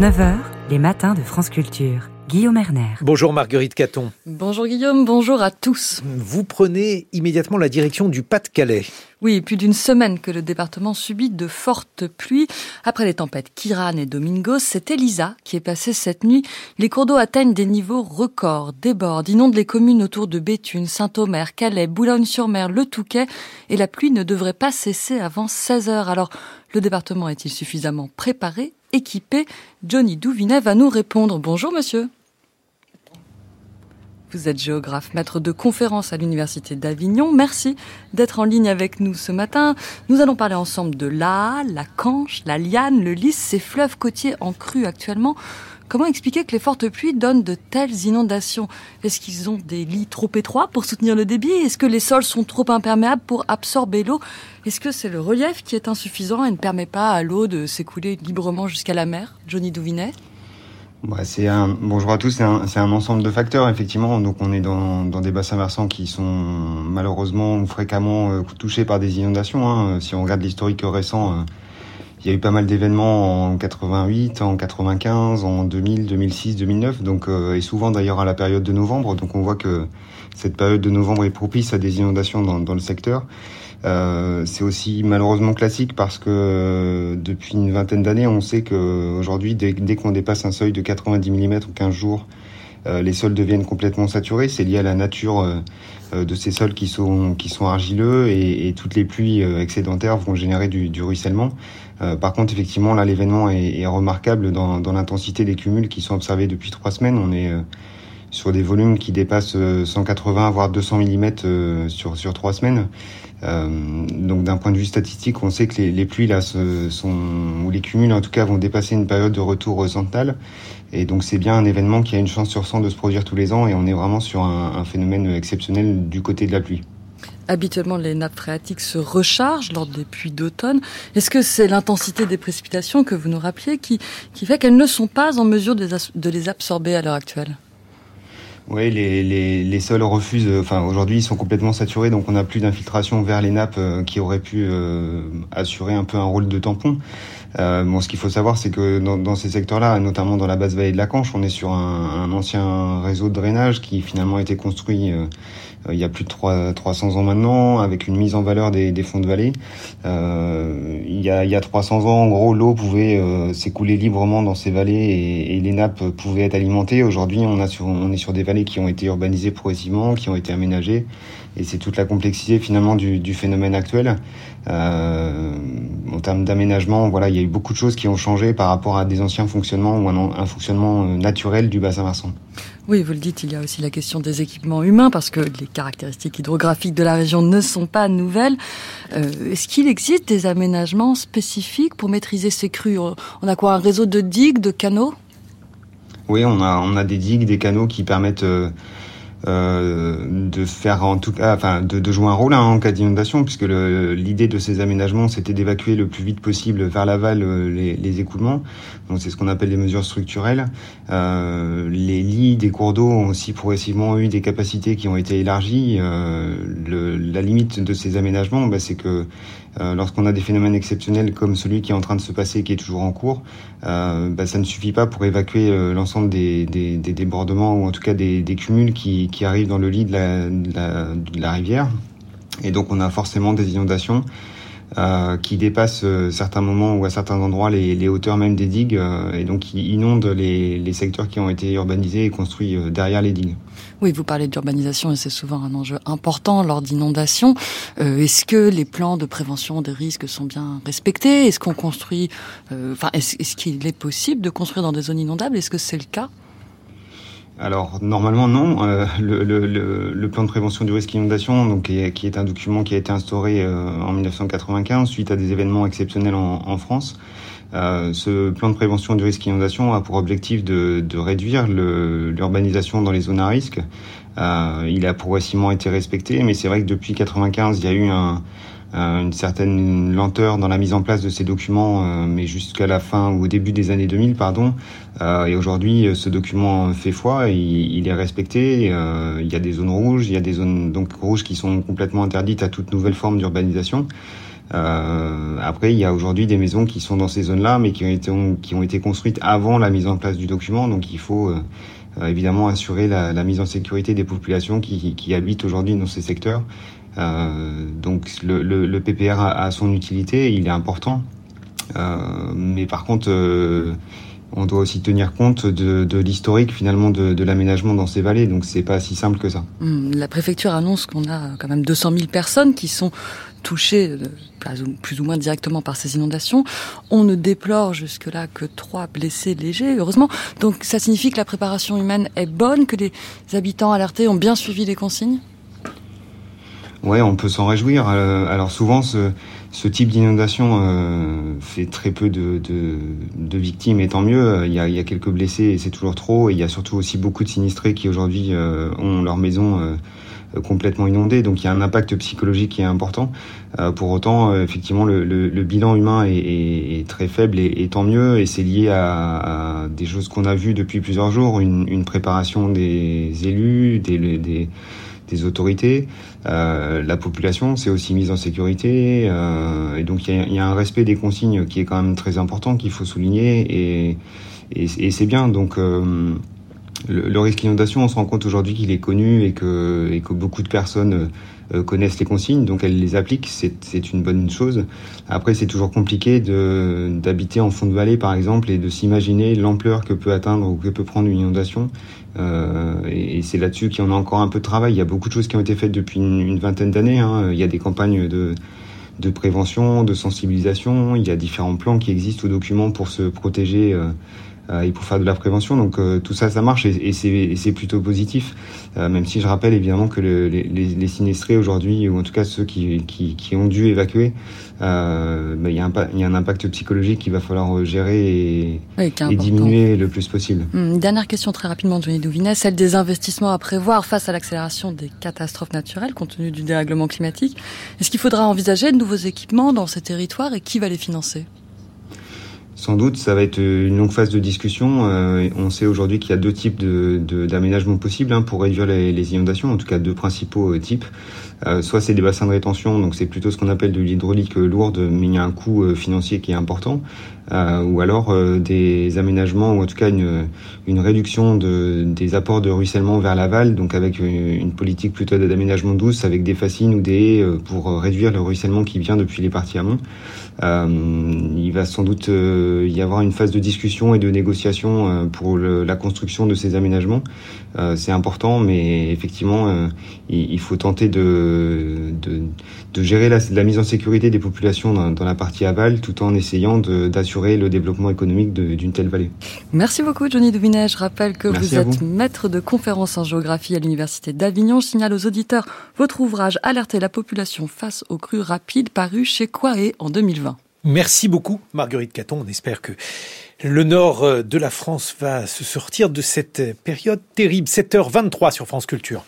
9h, les matins de France Culture. Guillaume Erner. Bonjour Marguerite Caton. Bonjour Guillaume, bonjour à tous. Vous prenez immédiatement la direction du Pas-de-Calais. Oui, plus d'une semaine que le département subit de fortes pluies. Après les tempêtes Kiran et Domingos, c'est Elisa qui est passée cette nuit. Les cours d'eau atteignent des niveaux records, débordent, inondent les communes autour de Béthune, Saint-Omer, Calais, Boulogne-sur-Mer, Le Touquet, et la pluie ne devrait pas cesser avant 16 heures. Alors, le département est-il suffisamment préparé, équipé Johnny Douvinet va nous répondre. Bonjour monsieur. Vous êtes géographe, maître de conférence à l'Université d'Avignon. Merci d'être en ligne avec nous ce matin. Nous allons parler ensemble de l'A, la Canche, la Liane, le Lys, ces fleuves côtiers en crue actuellement. Comment expliquer que les fortes pluies donnent de telles inondations? Est-ce qu'ils ont des lits trop étroits pour soutenir le débit? Est-ce que les sols sont trop imperméables pour absorber l'eau? Est-ce que c'est le relief qui est insuffisant et ne permet pas à l'eau de s'écouler librement jusqu'à la mer? Johnny Douvinet c'est un bonjour à tous. C'est un, ensemble de facteurs effectivement. Donc on est dans, des bassins versants qui sont malheureusement ou fréquemment euh, touchés par des inondations. Hein. Si on regarde l'historique récent, euh, il y a eu pas mal d'événements en 88, en 95, en 2000, 2006, 2009. Donc euh, et souvent d'ailleurs à la période de novembre. Donc on voit que cette période de novembre est propice à des inondations dans, dans le secteur. Euh, c'est aussi malheureusement classique parce que euh, depuis une vingtaine d'années, on sait qu'aujourd'hui, dès, dès qu'on dépasse un seuil de 90 mm ou 15 jours, les sols deviennent complètement saturés. C'est lié à la nature euh, de ces sols qui sont, qui sont argileux et, et toutes les pluies excédentaires vont générer du, du ruissellement. par contre, effectivement, là, l'événement est, est, remarquable dans, dans l'intensité des cumuls qui sont observés depuis trois semaines. On est sur des volumes qui dépassent 180 voire 200 mm sur, sur trois semaines. Euh, donc d'un point de vue statistique, on sait que les, pluies là se, sont ou les cumuls en tout cas vont dépasser une période de retour central. Et donc c'est bien un événement qui a une chance sur 100 de se produire tous les ans et on est vraiment sur un, phénomène exceptionnel du côté de la pluie. Habituellement, les nappes phréatiques se rechargent lors des pluies d'automne. Est-ce que c'est l'intensité des précipitations que vous nous rappelez qui, qui fait qu'elles ne sont pas en mesure de les absorber à l'heure actuelle? Oui, les, les, les, sols refusent. Enfin, aujourd'hui, ils sont complètement saturés, donc on n'a plus d'infiltration vers les nappes euh, qui auraient pu euh, assurer un peu un rôle de tampon. Euh, bon, ce qu'il faut savoir, c'est que dans, dans ces secteurs-là, notamment dans la basse vallée de la Canche, on est sur un, un ancien réseau de drainage qui finalement a été construit euh, il y a plus de 3, 300 ans maintenant, avec une mise en valeur des, des fonds de vallée. Euh, il, y a, il y a 300 ans, en gros, l'eau pouvait s'écouler librement dans ces vallées et, et, les nappes pouvaient être alimentées. Aujourd'hui, on, a sur, on est sur des vallées qui ont été urbanisées progressivement, qui ont été aménagées, et c'est toute la complexité finalement du, du phénomène actuel. Euh, en termes d'aménagement, voilà, il y a eu beaucoup de choses qui ont changé par rapport à des anciens fonctionnements ou un, un fonctionnement euh, naturel du bassin versant. Oui, vous le dites, il y a aussi la question des équipements humains parce que les caractéristiques hydrographiques de la région ne sont pas nouvelles. Euh, Est-ce qu'il existe des aménagements spécifiques pour maîtriser ces crues? On a quoi Un réseau de digues, de canaux? Oui, on a, on a des digues, des canaux qui permettent euh, de faire en tout cas, enfin, de, de jouer un rôle hein, en cas d'inondation, puisque l'idée de ces aménagements, c'était d'évacuer le plus vite possible vers l'aval euh, les, les, écoulements. Donc c'est ce qu'on appelle les mesures structurelles. Euh, les lits des cours d'eau ont aussi progressivement eu des capacités qui ont été élargies. Euh, le, la limite de ces aménagements, bah, c'est que euh, lorsqu'on a des phénomènes exceptionnels comme celui qui est en train de se passer, qui est toujours en cours, euh, bah, ça ne suffit pas pour évacuer euh, l'ensemble des, des, des, débordements ou en tout cas des, des cumuls qui, qui, arrivent dans le lit de la, rivière. Et donc on a forcément des inondations. Euh, qui dépassent euh, certains moments ou à certains endroits les, hauteurs même des digues euh, et donc qui inondent les, secteurs qui ont été urbanisés et construits derrière les digues. Oui, vous parlez d'urbanisation et c'est souvent un enjeu important lors d'inondations. est-ce que les plans de prévention des risques sont bien respectés? Est-ce qu'on construit Enfin, est-ce qu'il est possible de construire dans des zones inondables? Est-ce que c'est le cas? Alors normalement non. Euh, le, le, le, plan de prévention du risque inondation, donc qui est, qui est un document qui a été instauré euh, en 1995 suite à des événements exceptionnels en, en France. Euh, ce plan de prévention du risque inondation a pour objectif de, de réduire l'urbanisation dans les zones à risque. Euh, il a progressivement été respecté, mais c'est vrai que depuis 95, il y a eu un, une certaine lenteur dans la mise en place de ces documents, euh, mais jusqu'à la fin ou au début des années 2000, pardon. Euh, et aujourd'hui, ce document fait foi, il, il est respecté. il y a des zones rouges, il y a des zones donc rouges qui sont complètement interdites à toute nouvelle forme d'urbanisation. après, il y a aujourd'hui des maisons qui sont dans ces zones-là, mais qui ont été qui ont été construites avant la mise en place du document. Donc, il faut évidemment assurer la, la, mise en sécurité des populations qui, qui habitent aujourd'hui dans ces secteurs. Donc, le, PPR a, son utilité, il est important. mais par contre on doit aussi tenir compte de, l'historique finalement de, l'aménagement dans ces vallées. Donc c'est pas si simple que ça. Hmm, la préfecture annonce qu'on a quand même 200 000 personnes qui sont touchées euh, plus ou moins directement par ces inondations. On ne déplore jusque-là que trois blessés légers, heureusement. Donc ça signifie que la préparation humaine est bonne, que les habitants alertés ont bien suivi les consignes? Ouais, on peut s'en réjouir. Euh, alors souvent, ce, type d'inondation euh, fait très peu de, victimes, et tant mieux. Il y, a, quelques blessés, et c'est toujours trop. Et il y a surtout aussi beaucoup de sinistrés qui aujourd'hui euh, ont leur maison complètement inondée. Donc il y a un impact psychologique qui est important. pour autant, effectivement, le, bilan humain est, très faible, et, tant mieux. Et c'est lié à, des choses qu'on a vues depuis plusieurs jours, une, préparation des élus, des des autorités. Euh, la population s'est aussi mise en sécurité. Euh, et donc il y a, y a, un respect des consignes qui est quand même très important, qu'il faut souligner. Et, et, et c'est bien. Donc euh, le, risque d'inondation, on se rend compte aujourd'hui qu'il est connu et que, beaucoup de personnes euh, connaissent les consignes, donc elles les appliquent, c'est une bonne chose. Après, c'est toujours compliqué d'habiter en fond de vallée, par exemple, et de s'imaginer l'ampleur que peut atteindre ou que peut prendre une inondation. Euh, et, c'est là-dessus en a encore un peu de travail. Il y a beaucoup de choses qui ont été faites depuis une, vingtaine d'années. Hein. Il y a des campagnes de, prévention, de sensibilisation. Il y a différents plans qui existent ou documents pour se protéger euh, et pour faire de la prévention. Donc euh, tout ça, ça marche et, et c'est plutôt positif. Euh, même si je rappelle évidemment que le, les, les, sinistrés aujourd'hui, ou en tout cas ceux qui, qui, qui ont dû évacuer, bah, il y, a un, y a un impact psychologique qu'il va falloir gérer et, et diminuer le plus possible. Hum, dernière question très rapidement, Johnny Douvinet, celle des investissements à prévoir face à l'accélération des catastrophes naturelles compte tenu du dérèglement climatique. Est-ce qu'il faudra envisager de nouveaux équipements dans ces territoires et qui va les financer? Sans doute, ça va être une longue phase de discussion. Euh, on sait aujourd'hui qu'il y a deux types d'aménagements de, possibles hein, pour réduire les, inondations, en tout cas deux principaux euh, types. Euh, soit c'est des bassins de rétention, donc c'est plutôt ce qu'on appelle de l'hydraulique lourde, mais il y a un coût euh, financier qui est important. Euh, ou alors des aménagements, ou en tout cas une, une réduction de, des apports de ruissellement vers l'aval, donc avec une, politique plutôt d'aménagement douce, avec des fascines ou des haies pour réduire le ruissellement qui vient depuis les parties amont. il va sans doute y avoir une phase de discussion et de négociation pour le, la construction de ces aménagements. c'est important, mais effectivement, il, il, faut tenter de de, de, gérer la, la, mise en sécurité des populations dans, dans la partie aval tout en essayant d'assurer le développement économique d'une telle vallée. Merci beaucoup Johnny Doubinet. Je rappelle que vous êtes maître de conférences en géographie à l'Université d'Avignon. Je signale aux auditeurs votre ouvrage Alerter la population face aux crues rapides paru chez Quae en 2020. Merci beaucoup Marguerite Caton. On espère que le nord de la France va se sortir de cette période terrible. 7h23 sur France Culture.